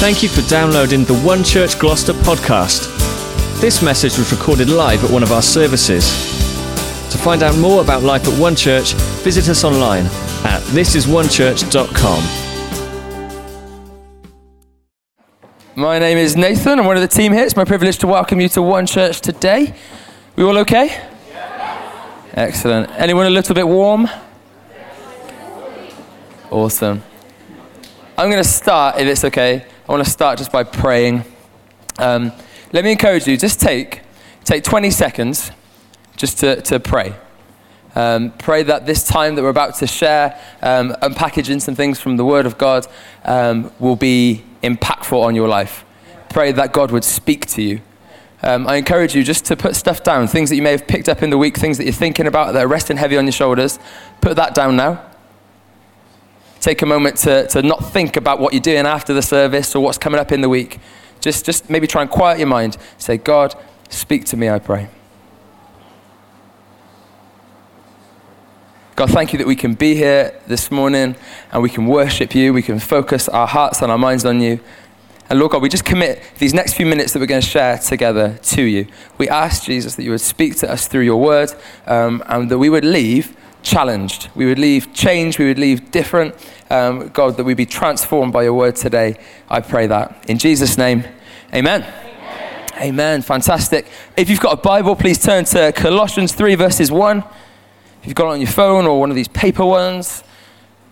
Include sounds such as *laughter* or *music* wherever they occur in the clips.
Thank you for downloading the One Church Gloucester podcast. This message was recorded live at one of our services. To find out more about life at One Church, visit us online at thisisonechurch.com. My name is Nathan. I'm one of the team here. It's my privilege to welcome you to One Church today. We all okay? Excellent. Anyone a little bit warm? Awesome. I'm going to start, if it's okay, I want to start just by praying. Um, let me encourage you, just take, take 20 seconds just to, to pray. Um, pray that this time that we're about to share, um, unpackaging some things from the Word of God, um, will be impactful on your life. Pray that God would speak to you. Um, I encourage you just to put stuff down, things that you may have picked up in the week, things that you're thinking about that are resting heavy on your shoulders. Put that down now. Take a moment to, to not think about what you're doing after the service or what's coming up in the week. Just, just maybe try and quiet your mind. Say, God, speak to me, I pray. God, thank you that we can be here this morning and we can worship you. We can focus our hearts and our minds on you. And Lord God, we just commit these next few minutes that we're going to share together to you. We ask, Jesus, that you would speak to us through your word um, and that we would leave challenged. We would leave changed. We would leave different. Um, God, that we be transformed by your word today. I pray that. In Jesus' name, amen. amen. Amen. Fantastic. If you've got a Bible, please turn to Colossians 3, verses 1. If you've got it on your phone or one of these paper ones,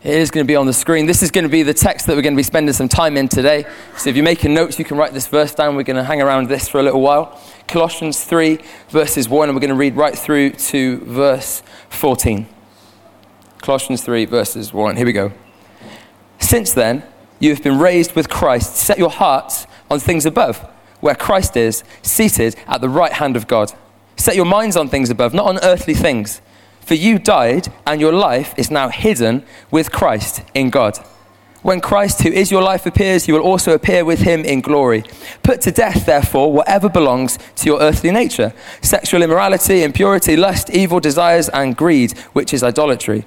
it is going to be on the screen. This is going to be the text that we're going to be spending some time in today. So if you're making notes, you can write this verse down. We're going to hang around this for a little while. Colossians 3, verses 1, and we're going to read right through to verse 14. Colossians 3, verses 1. Here we go. Since then, you have been raised with Christ. Set your hearts on things above, where Christ is, seated at the right hand of God. Set your minds on things above, not on earthly things. For you died, and your life is now hidden with Christ in God. When Christ, who is your life, appears, you will also appear with him in glory. Put to death, therefore, whatever belongs to your earthly nature sexual immorality, impurity, lust, evil desires, and greed, which is idolatry.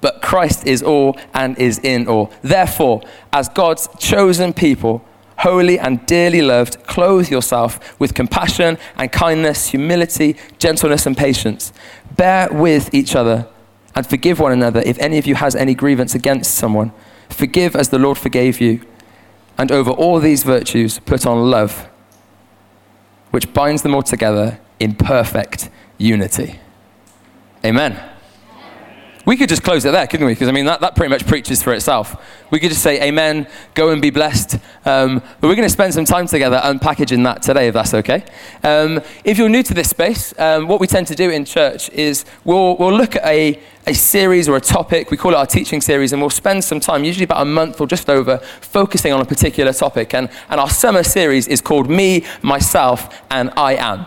but Christ is all and is in all. Therefore, as God's chosen people, holy and dearly loved, clothe yourself with compassion and kindness, humility, gentleness, and patience. Bear with each other and forgive one another if any of you has any grievance against someone. Forgive as the Lord forgave you. And over all these virtues, put on love, which binds them all together in perfect unity. Amen. We could just close it there, couldn't we? Because I mean, that, that pretty much preaches for itself. We could just say, Amen, go and be blessed. Um, but we're going to spend some time together unpackaging that today, if that's okay. Um, if you're new to this space, um, what we tend to do in church is we'll, we'll look at a, a series or a topic. We call it our teaching series, and we'll spend some time, usually about a month or just over, focusing on a particular topic. And, and our summer series is called Me, Myself, and I Am.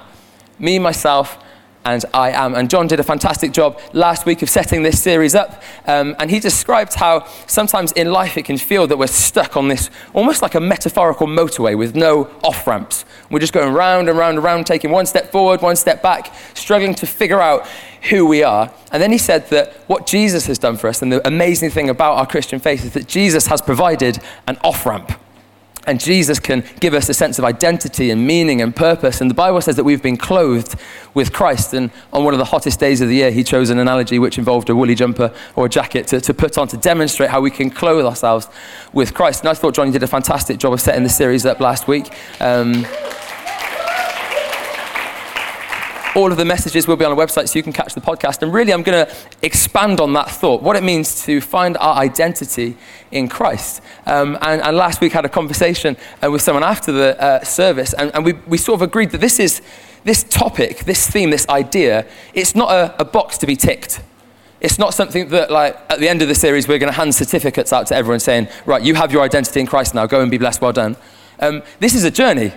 Me, Myself, and I am. And John did a fantastic job last week of setting this series up. Um, and he described how sometimes in life it can feel that we're stuck on this almost like a metaphorical motorway with no off ramps. We're just going round and round and round, taking one step forward, one step back, struggling to figure out who we are. And then he said that what Jesus has done for us, and the amazing thing about our Christian faith, is that Jesus has provided an off ramp. And Jesus can give us a sense of identity and meaning and purpose. And the Bible says that we've been clothed with Christ. And on one of the hottest days of the year, he chose an analogy which involved a woolly jumper or a jacket to, to put on to demonstrate how we can clothe ourselves with Christ. And I thought Johnny did a fantastic job of setting the series up last week. Um, all of the messages will be on our website so you can catch the podcast. And really, I'm going to expand on that thought what it means to find our identity in Christ. Um, and, and, last week, I had a conversation uh, with someone after the uh, service, and, and we, we sort of agreed that this is this topic, this theme, this idea, it's not a, a box to be ticked. It's not something that, like, at the end of the series, we're going to hand certificates out to everyone saying, right, you have your identity in Christ now, go and be blessed, well done. Um, this is a journey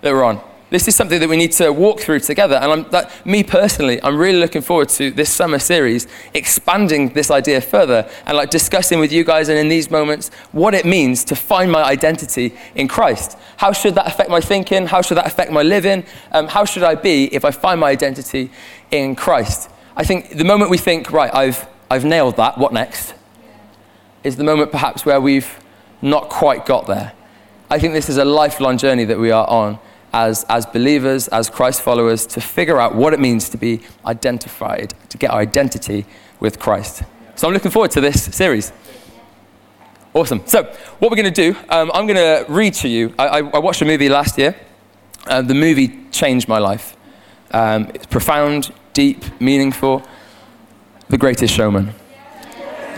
that we're on. This is something that we need to walk through together. And that, me personally, I'm really looking forward to this summer series, expanding this idea further and like discussing with you guys and in these moments what it means to find my identity in Christ. How should that affect my thinking? How should that affect my living? Um, how should I be if I find my identity in Christ? I think the moment we think, right, I've, I've nailed that, what next? Is the moment perhaps where we've not quite got there. I think this is a lifelong journey that we are on as, as believers, as Christ followers, to figure out what it means to be identified, to get our identity with Christ. So I'm looking forward to this series. Awesome. So, what we're going to do, um, I'm going to read to you. I, I, I watched a movie last year. Uh, the movie changed my life. Um, it's profound, deep, meaningful. The Greatest Showman.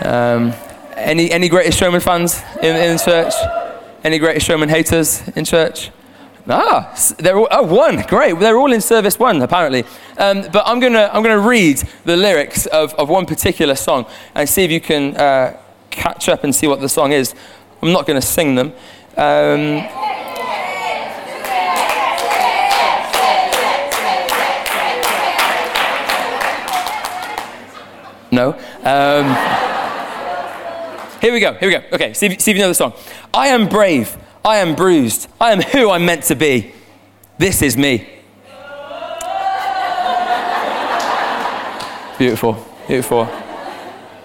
Um, any, any Greatest Showman fans in, in church? Any Greatest Showman haters in church? Ah, they're all, oh, one, great. They're all in service one, apparently. Um, but I'm going to I'm gonna read the lyrics of, of one particular song and see if you can uh, catch up and see what the song is. I'm not going to sing them. Um, no. Um, *laughs* here we go, here we go. Okay, see if, see if you know the song. I am brave. I am bruised. I am who I'm meant to be. This is me. Beautiful, beautiful.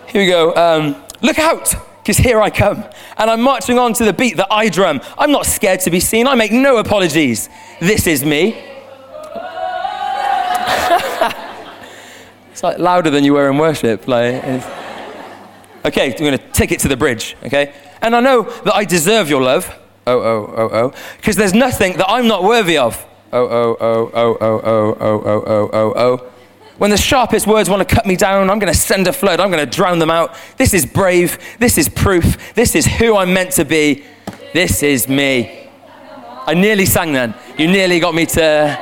Here we go. Um, look out, because here I come. And I'm marching on to the beat that I drum. I'm not scared to be seen. I make no apologies. This is me. *laughs* it's like louder than you were in worship. Like, okay, we're going to take it to the bridge, okay? And I know that I deserve your love. Oh, oh, oh, oh. Because there's nothing that I'm not worthy of. Oh, oh, oh, oh, oh, oh, oh, oh, oh, oh, oh. When the sharpest words want to cut me down, I'm going to send a flood. I'm going to drown them out. This is brave. This is proof. This is who I'm meant to be. This is me. I nearly sang then. You nearly got me to,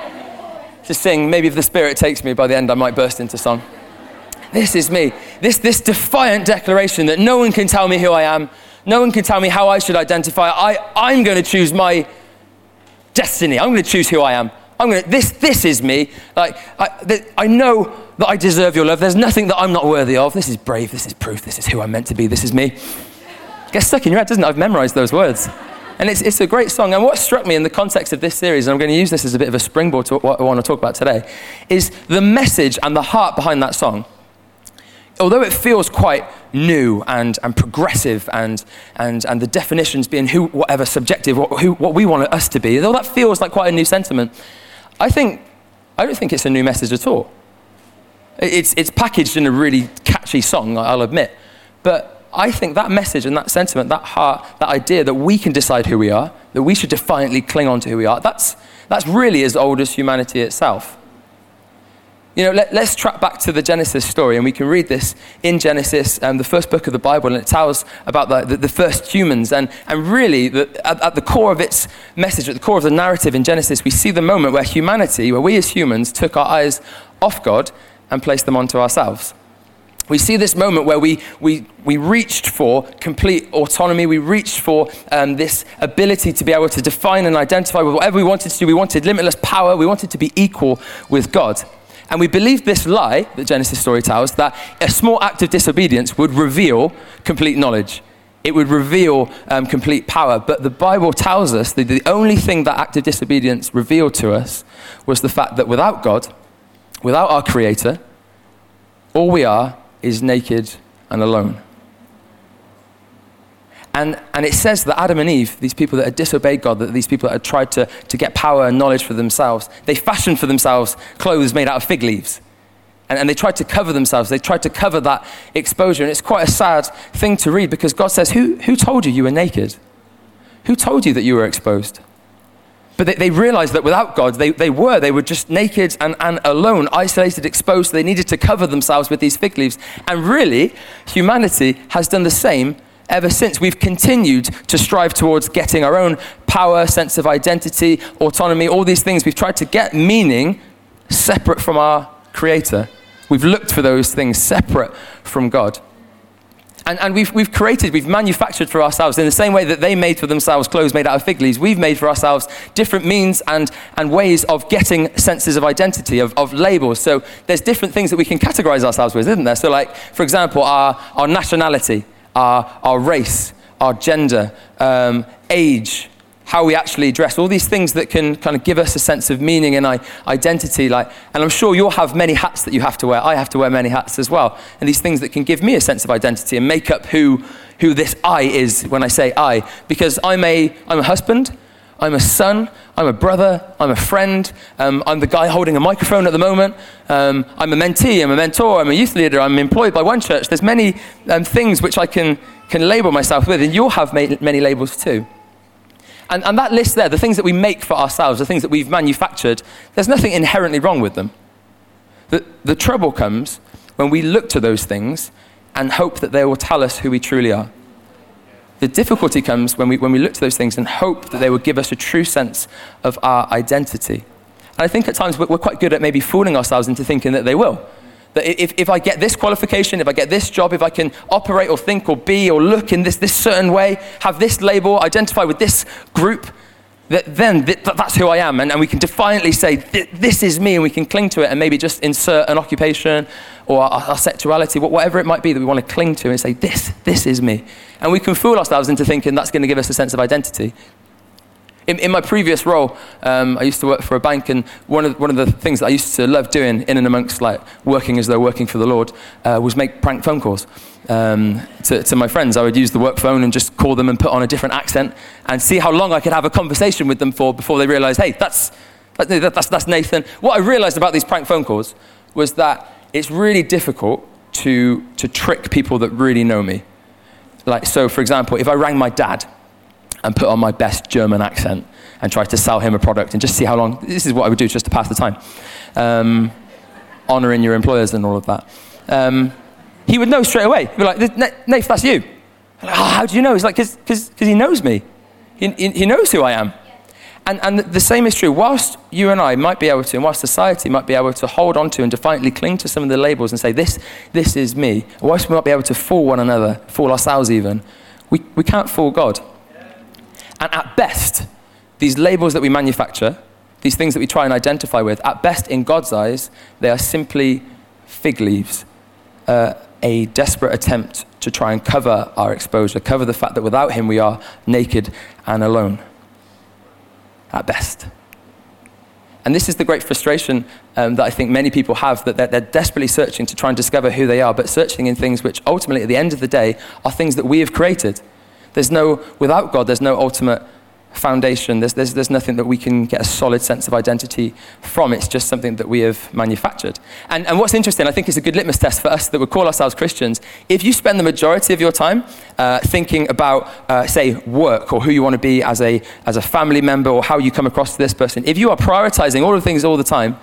to sing. Maybe if the Spirit takes me, by the end I might burst into song. This is me. This, this defiant declaration that no one can tell me who I am. No one can tell me how I should identify. I, I'm going to choose my destiny. I'm going to choose who I am. I'm going to, this, this is me. Like, I, I know that I deserve your love. There's nothing that I'm not worthy of. This is brave. This is proof. This is who I'm meant to be. This is me. Gets stuck in your head, doesn't it? I've memorized those words. And it's, it's a great song. And what struck me in the context of this series, and I'm going to use this as a bit of a springboard to what I want to talk about today, is the message and the heart behind that song although it feels quite new and, and progressive and, and, and the definitions being who, whatever subjective, what, who, what we want us to be, though that feels like quite a new sentiment, I think, I don't think it's a new message at all. It's, it's packaged in a really catchy song, I'll admit. But I think that message and that sentiment, that heart, that idea that we can decide who we are, that we should defiantly cling on to who we are, that's, that's really as old as humanity itself. You know, let, us track back to the Genesis story, and we can read this in Genesis, um, the first book of the Bible, and it tells about the, the, the first humans. And, and really, the, at, at the core of its message, at the core of the narrative in Genesis, we see the moment where humanity, where we as humans took our eyes off God and placed them onto ourselves. We see this moment where we, we, we reached for complete autonomy. We reached for um, this ability to be able to define and identify with whatever we wanted to do. We wanted limitless power. We wanted to be equal with God. And we believe this lie that Genesis story tells that a small act of disobedience would reveal complete knowledge. It would reveal um, complete power. But the Bible tells us that the only thing that act of disobedience revealed to us was the fact that without God, without our Creator, all we are is naked and alone. And, and it says that Adam and Eve, these people that had disobeyed God, that these people that had tried to, to get power and knowledge for themselves, they fashioned for themselves clothes made out of fig leaves. And, and they tried to cover themselves. They tried to cover that exposure. And it's quite a sad thing to read because God says, Who, who told you you were naked? Who told you that you were exposed? But they, they, realized that without God, they, they were. They were just naked and, and alone, isolated, exposed. They needed to cover themselves with these fig leaves. And really, humanity has done the same ever since. We've continued to strive towards getting our own power, sense of identity, autonomy, all these things. We've tried to get meaning separate from our Creator. We've looked for those things separate from God. And, and we've, we've created, we've manufactured for ourselves in the same way that they made for themselves clothes made out of fig leaves. We've made for ourselves different means and, and ways of getting senses of identity, of, of labels. So there's different things that we can categorize ourselves with, isn't there? So, like, for example, our, our nationality, our, our race, our gender, um, age, how we actually dress, all these things that can kind of give us a sense of meaning and identity. Like, and I'm sure you'll have many hats that you have to wear. I have to wear many hats as well. And these things that can give me a sense of identity and make up who, who this I is when I say I. Because I'm a, I'm a husband, I'm a son, I'm a brother, I'm a friend, um, I'm the guy holding a microphone at the moment, um, I'm a mentee, I'm a mentor, I'm a youth leader, I'm employed by one church. There's many um, things which I can, can label myself with, and you'll have many labels too. And, and that list there, the things that we make for ourselves, the things that we've manufactured, there's nothing inherently wrong with them. The, the trouble comes when we look to those things and hope that they will tell us who we truly are. The difficulty comes when we, when we look to those things and hope that they will give us a true sense of our identity. And I think at times we're quite good at maybe fooling ourselves into thinking that they will. That if, if I get this qualification, if I get this job, if I can operate or think or be or look in this, this certain way, have this label, identify with this group, that then th- that's who I am. And, and we can defiantly say, this is me, and we can cling to it and maybe just insert an occupation or our, our sexuality, whatever it might be that we want to cling to and say, this, this is me. And we can fool ourselves into thinking that's going to give us a sense of identity. In, in my previous role, um, I used to work for a bank, and one of, one of the things that I used to love doing in and amongst like working as though working for the Lord uh, was make prank phone calls um, to, to my friends. I would use the work phone and just call them and put on a different accent and see how long I could have a conversation with them for before they realized, hey, that's, that, that's, that's Nathan. What I realized about these prank phone calls was that it's really difficult to, to trick people that really know me. Like, so for example, if I rang my dad, and put on my best German accent and tried to sell him a product and just see how long. This is what I would do just to pass the time. Um, honoring your employers and all of that. Um, he would know straight away. He'd be like, Nath, that's you. Like, oh, how do you know? He's like, because he knows me. He, he, he, knows who I am. And, and the same is true. Whilst you and I might be able to, and whilst society might be able to hold on to and defiantly cling to some of the labels and say, this, this is me, whilst we might be able to fool one another, fool ourselves even, we, we can't fool God. And at best, these labels that we manufacture, these things that we try and identify with, at best in God's eyes, they are simply fig leaves, uh, a desperate attempt to try and cover our exposure, cover the fact that without Him we are naked and alone. At best. And this is the great frustration um, that I think many people have that they're, they're, desperately searching to try and discover who they are, but searching in things which ultimately, at the end of the day, are things that we have created. There's no, without God, there's no ultimate foundation. There's, there's, there's nothing that we can get a solid sense of identity from. It's just something that we have manufactured. And, and what's interesting, I think, is a good litmus test for us that would call ourselves Christians. If you spend the majority of your time uh, thinking about, uh, say, work or who you want to be as a, as a family member or how you come across to this person, if you are prioritizing all of the things all the time,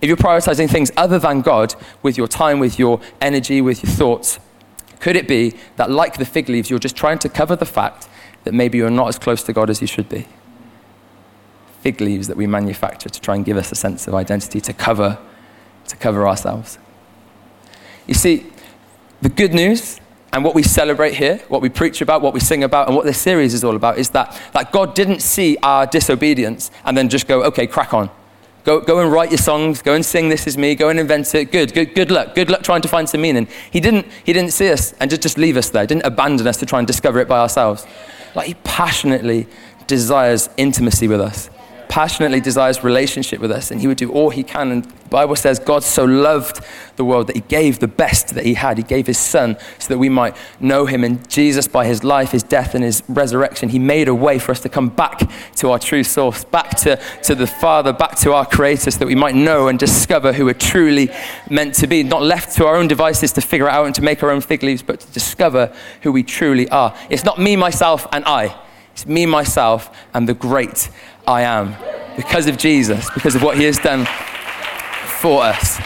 if you're prioritizing things other than God with your time, with your energy, with your thoughts, could it be that, like the fig leaves, you're just trying to cover the fact that maybe you're not as close to God as you should be? Fig leaves that we manufacture to try and give us a sense of identity, to cover, to cover ourselves. You see, the good news and what we celebrate here, what we preach about, what we sing about, and what this series is all about is that, that God didn't see our disobedience and then just go, okay, crack on. Go, go and write your songs. Go and sing This Is Me. Go and invent it. Good, good, good luck. Good luck trying to find some meaning. He didn't, he didn't see us and just, just leave us there. Didn't abandon us to try and discover it by ourselves. Like he passionately desires intimacy with us passionately desires relationship with us, and he would do all he can. And the Bible says God so loved the world that he gave the best that he had. He gave his son so that we might know him. And Jesus, by his life, his death, and his resurrection, he made a way for us to come back to our true source, back to, to the Father, back to our Creator, so that we might know and discover who we're truly meant to be. Not left to our own devices to figure out and to make our own fig leaves, but to discover who we truly are. It's not me, myself, and I. It's me, myself, and the great I am because of Jesus, because of what he has done for us.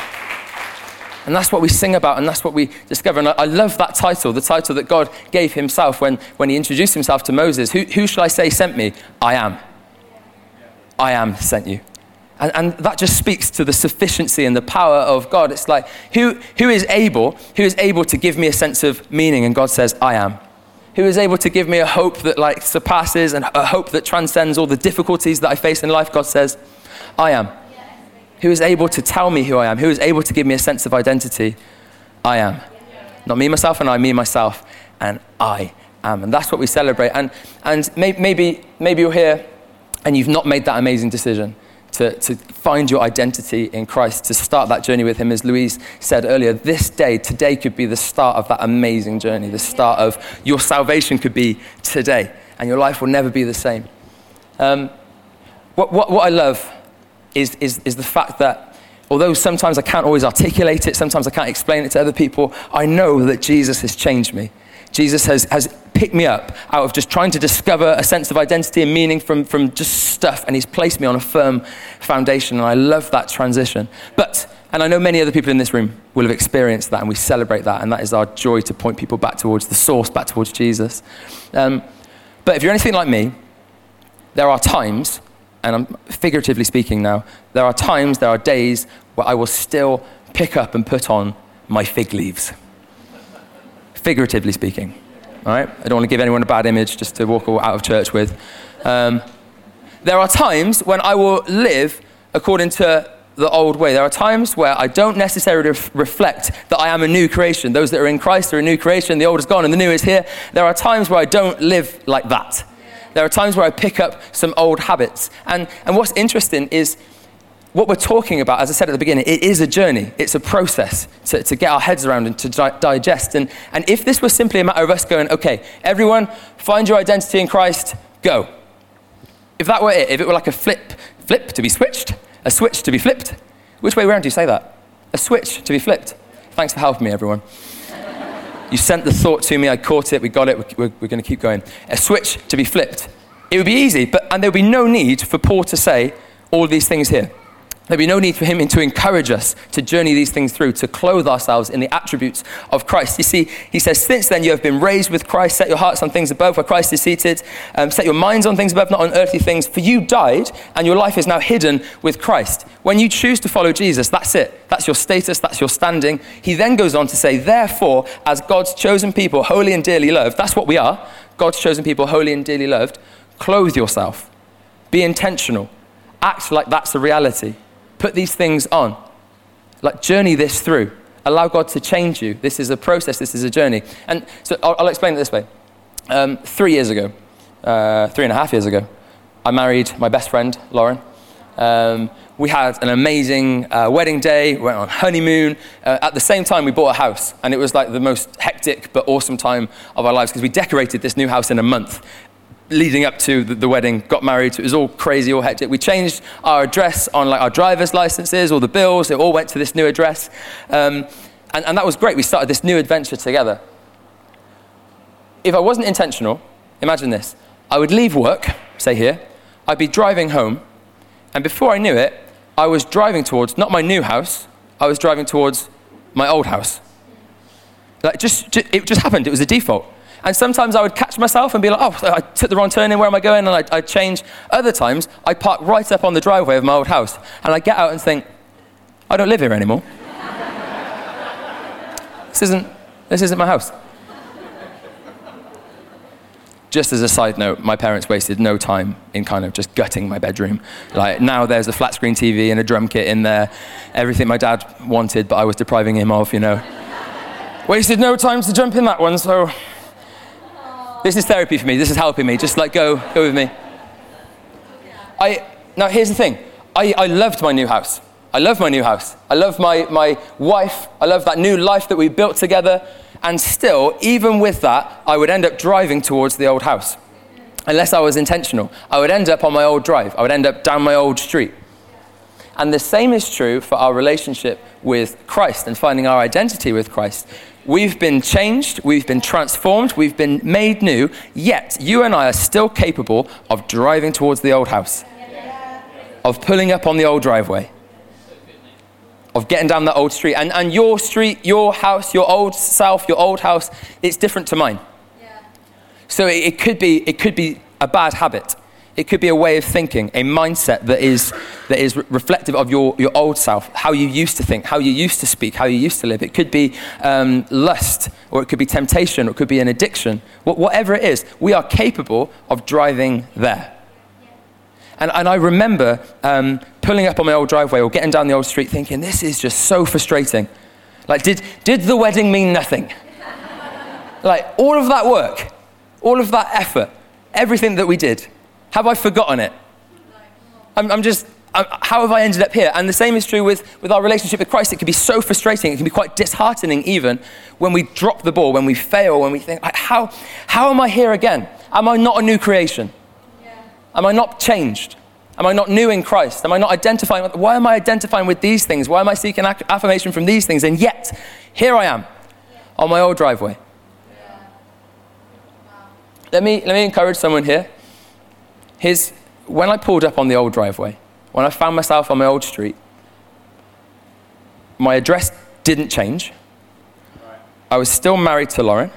And that's what we sing about, and that's what we discover. And I, I, love that title, the title that God gave himself when, when he introduced himself to Moses. Who, who shall I say sent me? I am. I am sent you. And, and that just speaks to the sufficiency and the power of God. It's like, who, who is able, who is able to give me a sense of meaning? And God says, I am. Who is able to give me a hope that like surpasses and a hope that transcends all the difficulties that I face in life? God says, I am. Who is able to tell me who I am? Who is able to give me a sense of identity? I am. Not me, myself, and I, me, myself, and I am. And that's what we celebrate. And, and may, maybe, maybe you're here and you've not made that amazing decision to, to find your identity in Christ, to start that journey with Him. As Louise said earlier, this day, today could be the start of that amazing journey. The start of your salvation could be today, and your life will never be the same. Um, what, what, what I love is, is, is the fact that although sometimes I can't always articulate it, sometimes I can't explain it to other people, I know that Jesus has changed me. Jesus has, has picked me up out of just trying to discover a sense of identity and meaning from, from just stuff, and He's placed me on a firm foundation, and I love that transition. But, and I know many other people in this room will have experienced that, and we celebrate that, and that is our joy to point people back towards the source, back towards Jesus. Um, but if you're anything like me, there are times, and I'm figuratively speaking now, there are times, there are days where I will still pick up and put on my fig leaves figuratively speaking. All right? I don't want to give anyone a bad image just to walk out of church with. Um, there are times when I will live according to the old way. There are times where I don't necessarily ref- reflect that I am a new creation. Those that are in Christ are a new creation. The old is gone and the new is here. There are times where I don't live like that. There are times where I pick up some old habits. And, and what's interesting is what we're talking about, as I said at the beginning, it is a journey. It's a process to, to get our heads around and to di- digest. And, and if this was simply a matter of us going, okay, everyone, find your identity in Christ, go. If that were it, if it were like a flip, flip to be switched, a switch to be flipped, which way around do you say that? A switch to be flipped. Thanks for helping me, everyone. you sent the thought to me, I caught it, we got it, we're, we're, we're going to keep going. A switch to be flipped. It would be easy, but, and there would be no need for Paul to say all these things here. There'd be no need for him to encourage us to journey these things through, to clothe ourselves in the attributes of Christ. You see, he says, Since then you have been raised with Christ, set your hearts on things above where Christ is seated, um, set your minds on things above, not on earthly things, for you died and your life is now hidden with Christ. When you choose to follow Jesus, that's it. That's your status, that's your standing. He then goes on to say, Therefore, as God's chosen people, holy and dearly loved, that's what we are, God's chosen people, holy and dearly loved, clothe yourself. Be intentional. Act like that's the reality. Put these things on. Like, journey this through. Allow God to change you. This is a process, this is a journey. And so I'll, I'll explain it this way. Um, three years ago, uh, three and a half years ago, I married my best friend, Lauren. Um, we had an amazing uh, wedding day, we went on honeymoon. Uh, at the same time, we bought a house, and it was like the most hectic but awesome time of our lives because we decorated this new house in a month leading up to the, the, wedding, got married. It was all crazy, all hectic. We changed our address on like our driver's licenses, all the bills. It all went to this new address, um, and, and that was great. We started this new adventure together. If I wasn't intentional, imagine this: I would leave work, say here, I'd be driving home, and before I knew it, I was driving towards not my new house. I was driving towards my old house. Like just, just it just happened. It was a default. And sometimes I would catch myself and be like, oh, I took the wrong turn in, where am I going? And I'd, I'd change. Other times, I'd park right up on the driveway of my old house. And I'd get out and think, I don't live here anymore. *laughs* this, isn't, this isn't my house. Just as a side note, my parents wasted no time in kind of just gutting my bedroom. Like now there's a flat screen TV and a drum kit in there, everything my dad wanted, but I was depriving him of, you know. *laughs* wasted no time to jump in that one, so this is therapy for me. This is helping me. Just like go, go with me. I, now, here's the thing I, I loved my new house. I love my new house. I love my, my wife. I love that new life that we built together. And still, even with that, I would end up driving towards the old house. Unless I was intentional. I would end up on my old drive. I would end up down my old street. And the same is true for our relationship with Christ and finding our identity with Christ. We've been changed, we've been transformed, we've been made new, yet you and I are still capable of driving towards the old house, of pulling up on the old driveway, of getting down that old street. And, and your street, your house, your old self, your old house, it's different to mine. So it, it, could be, it could be a bad habit. It could be a way of thinking, a mindset that is, that is re- reflective of your, your old self, how you used to think, how you used to speak, how you used to live. It could be um, lust, or it could be temptation, or it could be an addiction. Wh- whatever it is, we are capable of driving there. And, and I remember um, pulling up on my old driveway or getting down the old street thinking, this is just so frustrating. Like, did, did the wedding mean nothing? *laughs* like, all of that work, all of that effort, everything that we did, have I forgotten it? I'm, I'm just, I'm, how have I ended up here? And the same is true with, with our relationship with Christ. It can be so frustrating. It can be quite disheartening, even when we drop the ball, when we fail, when we think, how, how am I here again? Am I not a new creation? Yeah. Am I not changed? Am I not new in Christ? Am I not identifying? Why am I identifying with these things? Why am I seeking affirmation from these things? And yet, here I am on my old driveway. Yeah. Wow. Let, me, let me encourage someone here his, when I pulled up on the old driveway, when I found myself on my old street, my address didn't change. I was still married to Lauren.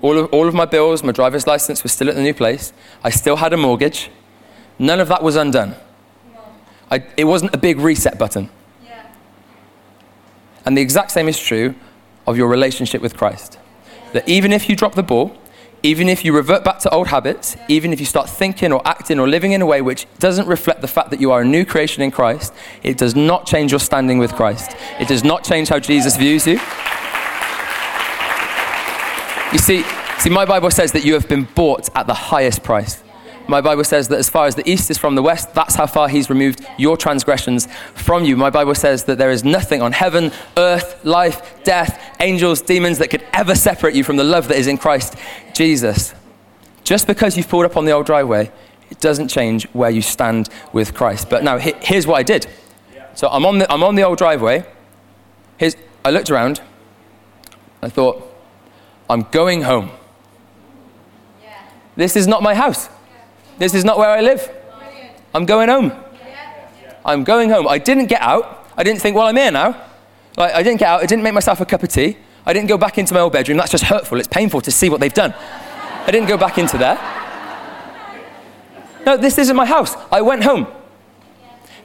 All of, all of my bills, my driver's license was still at the new place. I still had a mortgage. None of that was undone. I, it wasn't a big reset button. And the exact same is true of your relationship with Christ. That even if you drop the ball, even if you revert back to old habits, even if you start thinking or acting or living in a way which doesn't reflect the fact that you are a new creation in Christ, it does not change your standing with Christ. It does not change how Jesus views you. You see, see, my Bible says that you have been bought at the highest price. My Bible says that as far as the east is from the west, that's how far He's removed your transgressions from you. My Bible says that there is nothing on heaven, earth, life, death, angels, demons that could ever separate you from the love that is in Christ Jesus. Just because you've pulled up on the old driveway, it doesn't change where you stand with Christ. But now, here's what I did. So I'm on the, I'm on the old driveway. Here's, I looked around. I thought, I'm going home. This is not my house. This is not where I live. I'm going home. I'm going home. I didn't get out. I didn't think, well, I'm here now. Like, I didn't get out. I didn't make myself a cup of tea. I didn't go back into my old bedroom. That's just hurtful. It's painful to see what they've done. I didn't go back into there. No, this isn't my house. I went home.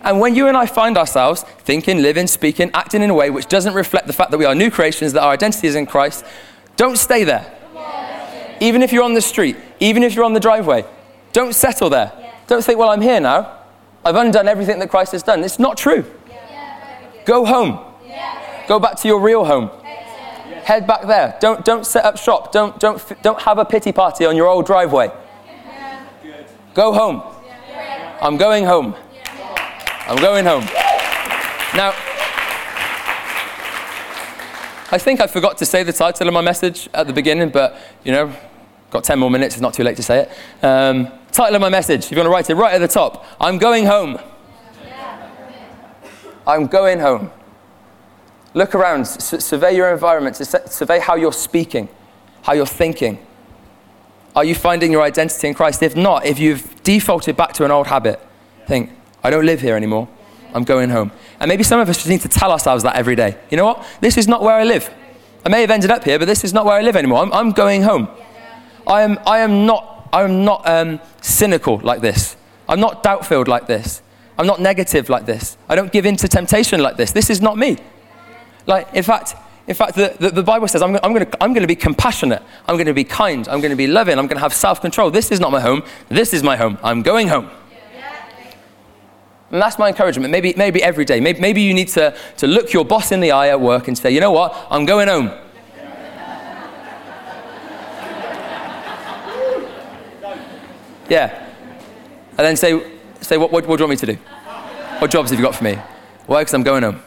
And when you and I find ourselves thinking, living, speaking, acting in a way which doesn't reflect the fact that we are new creations, that our identity is in Christ, don't stay there. Even if you're on the street, even if you're on the driveway, don't settle there. Yeah. Don't think, well, I'm here now. I've undone everything that Christ has done. It's not true. Yeah. Go home. Go back to your real home. Head back there. Don't, don't set up shop. Don't, don't, don't have a pity party on your old driveway. Go home. I'm going home. I'm going home. Now, I think I forgot to say the title of my message at the beginning, but you know, got 10 more minutes, it's not too late to say it. Um, Title of my message, if you want to write it right at the top I'm going home. I'm going home. Look around, s- survey your environment, survey how you're speaking, how you're thinking. Are you finding your identity in Christ? If not, if you've defaulted back to an old habit, think, I don't live here anymore. I'm going home. And maybe some of us just need to tell ourselves that every day. You know what? This is not where I live. I may have ended up here, but this is not where I live anymore. I'm, I'm going home. I am, I am not I'm not um, cynical like this. I'm not doubt filled like this. I'm not negative like this. I don't give in to temptation like this. This is not me. Like, in fact, in fact, the, the, the Bible says I'm, I'm going I'm to be compassionate. I'm going to be kind. I'm going to be loving. I'm going to have self control. This is not my home. This is my home. I'm going home. And that's my encouragement. Maybe, maybe every day. Maybe, maybe you need to, to look your boss in the eye at work and say, you know what? I'm going home. Yeah. And then say, say what, what, what do you want me to do? What jobs have you got for me? Why? Because I'm going home.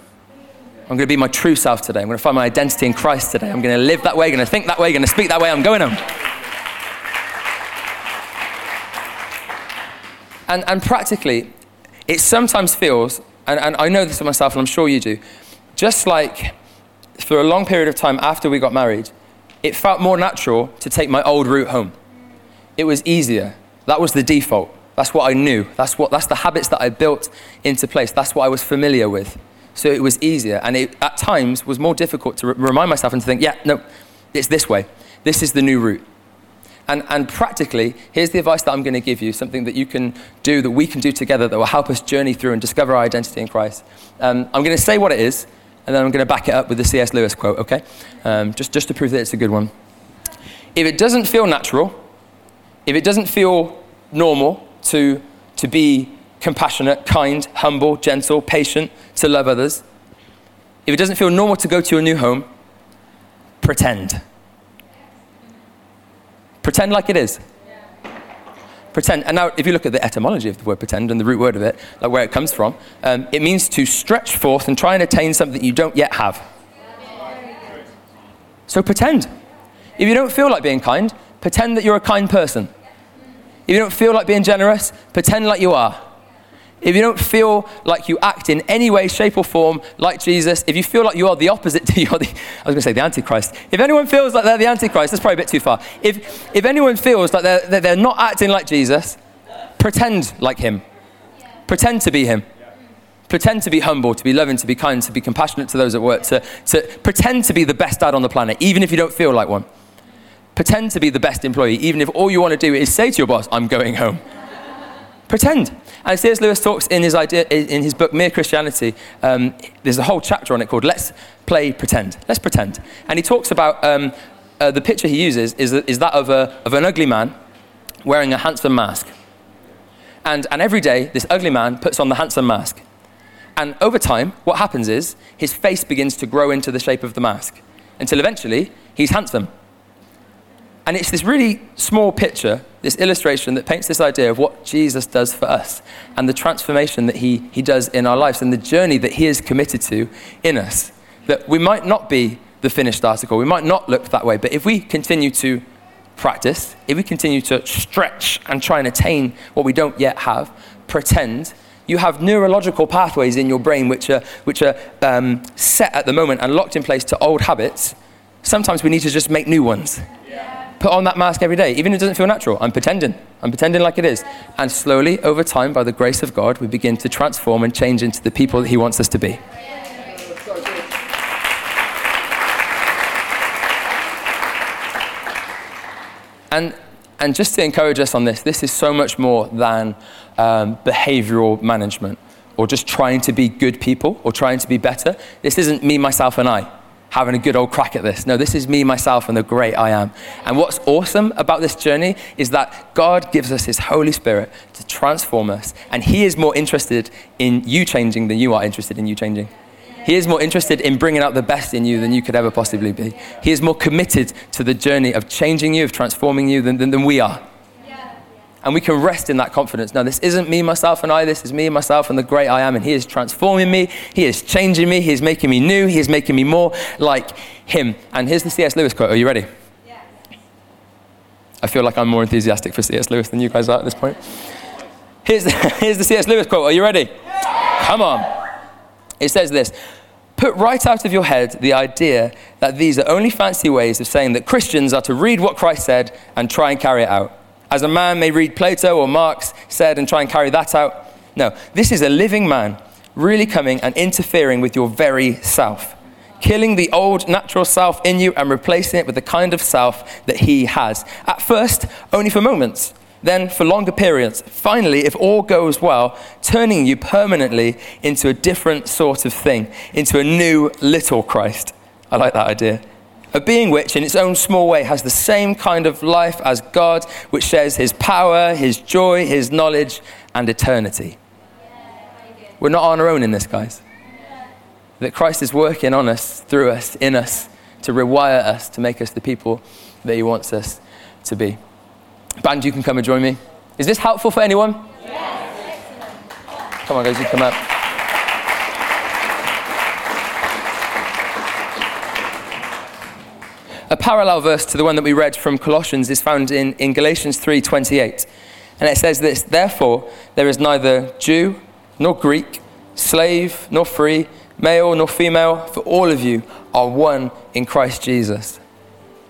I'm going to be my true self today. I'm going to find my identity in Christ today. I'm going to live that way, going to think that way, going to speak that way. I'm going home. And, and practically, it sometimes feels, and, and I know this for myself, and I'm sure you do, just like for a long period of time after we got married, it felt more natural to take my old route home. It was easier. That was the default. That's what I knew. That's, what, that's the habits that I built into place. That's what I was familiar with. So it was easier. And it, at times, was more difficult to re- remind myself and to think, yeah, no, it's this way. This is the new route. And, and practically, here's the advice that I'm going to give you something that you can do, that we can do together, that will help us journey through and discover our identity in Christ. Um, I'm going to say what it is, and then I'm going to back it up with the C.S. Lewis quote, okay? Um, just, just to prove that it's a good one. If it doesn't feel natural, if it doesn't feel normal to, to be compassionate, kind, humble, gentle, patient, to love others, if it doesn't feel normal to go to your new home, pretend. Pretend like it is. Pretend. And now, if you look at the etymology of the word pretend and the root word of it, like where it comes from, um, it means to stretch forth and try and attain something you don't yet have. So pretend. If you don't feel like being kind, pretend that you're a kind person. If you don't feel like being generous, pretend like you are. If you don't feel like you act in any way, shape, or form like Jesus, if you feel like you are the opposite *laughs* to the, I was going to say the Antichrist. If anyone feels like they're the Antichrist, that's probably a bit too far. If, if anyone feels like they're, they're not acting like Jesus, pretend like him. Pretend to be him. Pretend to be humble, to be loving, to be kind, to be compassionate to those at work, to, to pretend to be the best dad on the planet, even if you don't feel like one. Pretend to be the best employee, even if all you want to do is say to your boss, I'm going home. pretend. And C.S. Lewis talks in his, idea, in his book, Mere Christianity, um, there's a whole chapter on it called Let's Play Pretend. Let's Pretend. And he talks about um, uh, the picture he uses is, is that of, a, of an ugly man wearing a handsome mask. And, and every day, this ugly man puts on the handsome mask. And over time, what happens is his face begins to grow into the shape of the mask until eventually he's handsome. And it's this really small picture, this illustration that paints this idea of what Jesus does for us and the transformation that he, he does in our lives and the journey that he is committed to in us. That we might not be the finished article, we might not look that way, but if we continue to practice, if we continue to stretch and try and attain what we don't yet have, pretend, you have neurological pathways in your brain which are, which are um, set at the moment and locked in place to old habits. Sometimes we need to just make new ones put on that mask every day, even if it doesn't feel natural. I'm pretending. I'm pretending like it is. And slowly, over time, by the grace of God, we begin to transform and change into the people that He wants us to be. And, and just to encourage us on this, this is so much more than um, behavioral management or just trying to be good people or trying to be better. This isn't me, myself, and I having a good old crack at this. No, this is me, myself, and the great I am. And what's awesome about this journey is that God gives us His Holy Spirit to transform us, and He is more interested in you changing than you are interested in you changing. He is more interested in bringing out the best in you than you could ever possibly be. He is more committed to the journey of changing you, of transforming you than, than, than we are. And we can rest in that confidence. Now, this isn't me, myself, and I. This is me, myself, and the great I am. And He is transforming me. He is changing me. He is making me new. He is making me more like Him. And here's the C.S. Lewis quote. Are you ready? Yeah. I feel like I'm more enthusiastic for C.S. Lewis than you guys are at this point. Here's the, *laughs* here's the C.S. Lewis quote. Are you ready? Yeah. Come on. It says this Put right out of your head the idea that these are only fancy ways of saying that Christians are to read what Christ said and try and carry it out as a man may read Plato or Marx said and try and carry that out. No, this is a living man really coming and interfering with your very self, killing the old natural self in you and replacing it with the kind of self that he has. At first, only for moments, then for longer periods. Finally, if all goes well, turning you permanently into a different sort of thing, into a new little Christ. I like that idea a being which, in its own small way, has the same kind of life as God, which shares his power, his joy, his knowledge, and eternity. We're not on our own in this, guys. That Christ is working on us, through us, in us, to rewire us, to make us the people that he wants us to be. Band, you can come and join me. Is this helpful for anyone? Yes. Come on, guys, you come up. A parallel verse to the one that we read from Colossians is found in, in Galatians 3:28. And it says this, therefore there is neither Jew nor Greek, slave nor free, male nor female, for all of you are one in Christ Jesus.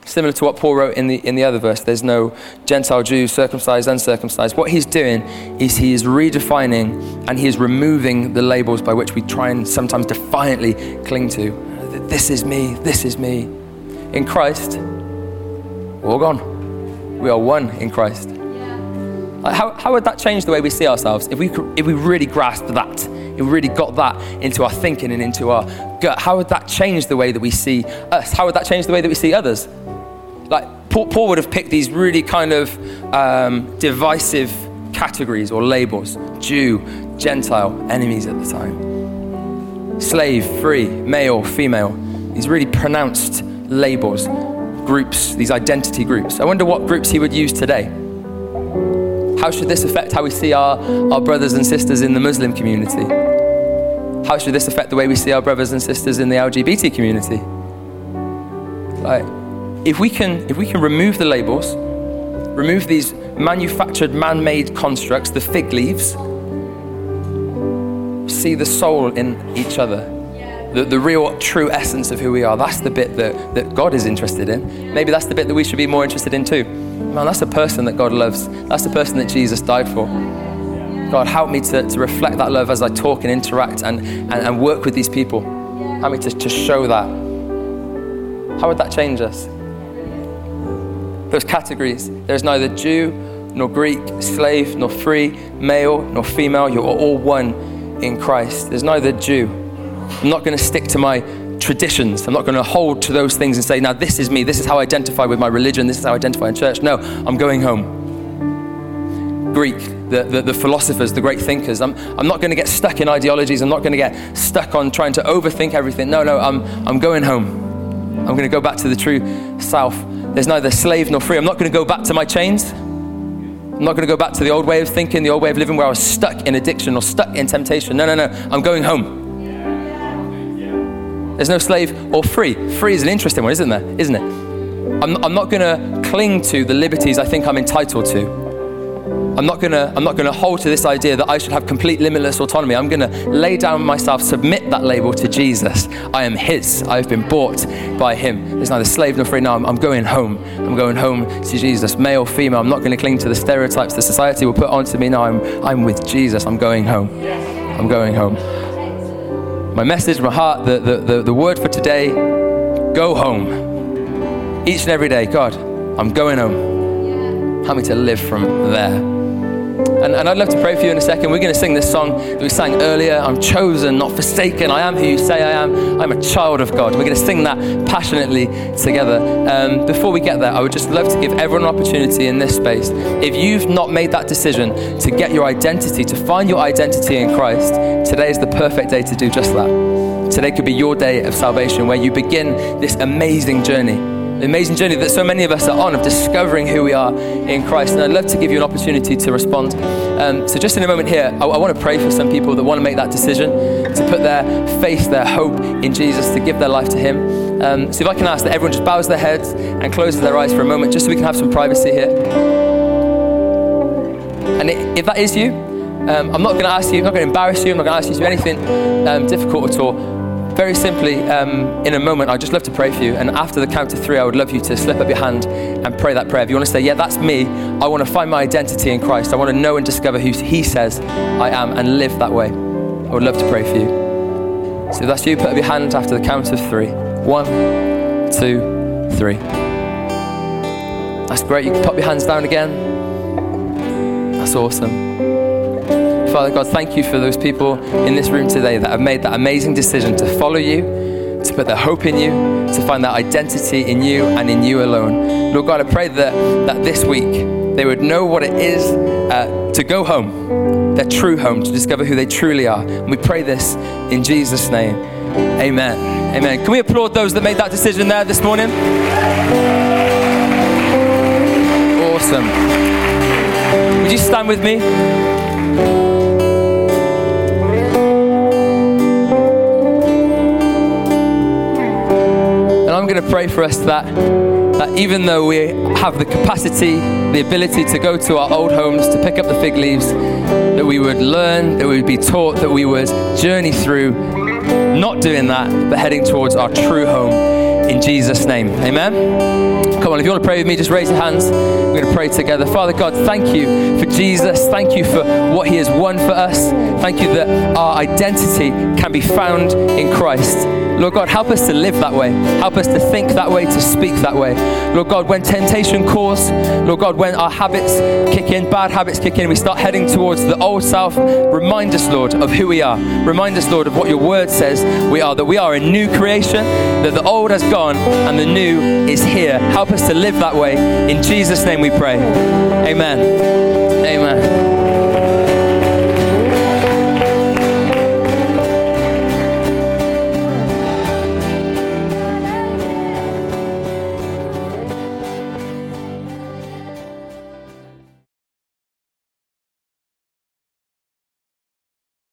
Similar to what Paul wrote in the, in the other verse, there's no Gentile Jew, circumcised, uncircumcised. What he's doing is he is redefining and he is removing the labels by which we try and sometimes defiantly cling to. This is me, this is me in Christ, we're all gone. We are one in Christ. How, how would that change the way we see ourselves if we, if we really grasped that? If we really got that into our thinking and into our gut, how would that change the way that we see us? How would that change the way that we see others? Like Paul, Paul would have picked these really kind of um, divisive categories or labels Jew, Gentile, enemies at the time, slave, free, male, female. These really pronounced labels, groups, these identity groups. I wonder what groups he would use today. How should this affect how we see our, our brothers and sisters in the Muslim community? How should this affect the way we see our brothers and sisters in the LGBT community? Like, if we can, if we can remove the labels, remove these manufactured, man made constructs, the fig leaves, see the soul in each other. The, the real, true essence of who we are. That's the bit that, that God is interested in. Maybe that's the bit that we should be more interested in too. Man, that's the person that God loves. That's the person that Jesus died for. God, help me to, to reflect that love as I talk and interact and, and, and work with these people. Help me to, to show that. How would that change us? Those categories. There's neither Jew nor Greek, slave nor free, male nor female. You're all one in Christ. There's neither Jew. I'm not going to stick to my traditions. I'm not going to hold to those things and say, now this is me, this is how I identify with my religion, this is how I identify in church. No, I'm going home. Greek, the, the, the philosophers, the great thinkers. I'm, I'm not going to get stuck in ideologies. I'm not going to get stuck on trying to overthink everything. No, no, I'm, I'm going home. I'm going to go back to the true self. There's neither slave nor free. I'm not going to go back to my chains. I'm not going to go back to the old way of thinking, the old way of living where I was stuck in addiction or stuck in temptation. No, no, no. I'm going home. There's no slave or free. Free is an interesting one, isn't there? Isn't it? I'm, I'm not going to cling to the liberties I think I'm entitled to. I'm not gonna I'm not gonna hold to this idea that I should have complete limitless autonomy. I'm gonna lay down myself, submit that label to Jesus. I am His. I've been bought by Him. There's neither slave nor free. now. I'm, I'm going home. I'm going home to Jesus. Male, female. I'm not gonna cling to the stereotypes that society will put onto me. now. I'm I'm with Jesus. I'm going home. I'm going home my message, my heart, the, the, the, the word for today go home. Each and every day, God, I'm going home. Help me to live from there. And, and, I'd love to pray for you in a second. We're going to sing this song that we sang earlier I'm chosen, not forsaken. I am who you say I am. I'm a child of God. We're going to sing that passionately together. Um, before we get there, I would just love to give everyone an opportunity in this space. If you've not made that decision to get your identity, to find your identity in Christ, today is the perfect day to do just that. Today could be your day of salvation where you begin this amazing journey the amazing journey that so many of us are on of discovering who we are in Christ. And I'd love to give you an opportunity to respond. Um, so, just in a moment here, I, I want to pray for some people that want to make that decision to put their faith, their hope in Jesus, to give their life to Him. Um, so, if I can ask that everyone just bows their heads and closes their eyes for a moment, just so we can have some privacy here. And if that is you, um, I'm not going to ask you, I'm not going to embarrass you, I'm not going to ask you to do anything um, difficult at all very simply, um, in a moment, I'd just love to pray for you. And after the count of three, I would love you to slip up your hand and pray that prayer. If you want to say, Yeah, that's me, I want to find my identity in Christ. I want to know and discover who He says I am and live that way. I would love to pray for you. So if that's you, put up your hand after the count of three. One, two, three. That's great. You can pop your hands down again. That's awesome. Father God, thank you for those people in this room today that have made that amazing decision to follow you, to put their hope in you, to find that identity in you and in you alone. Lord God, I pray that, that this week they would know what it is uh, to go home, their true home, to discover who they truly are. And we pray this in Jesus' name. Amen. Amen. Can we applaud those that made that decision there this morning? Awesome. Would you stand with me? Going to pray for us that, that even though we have the capacity, the ability to go to our old homes, to pick up the fig leaves, that we would learn, that we would be taught, that we would journey through not doing that, but heading towards our true home in Jesus' name. Amen. Come on, if you want to pray with me, just raise your hands. We're going to pray together. Father God, thank you for Jesus. Thank you for what he has won for us. Thank you that our identity can be found in Christ. Lord God, help us to live that way. Help us to think that way, to speak that way. Lord God, when temptation calls, Lord God, when our habits kick in, bad habits kick in, we start heading towards the old self, remind us, Lord, of who we are. Remind us, Lord, of what your word says we are, that we are a new creation, that the old has gone and the new is here. Help us to live that way. In Jesus' name we pray. Amen. Amen.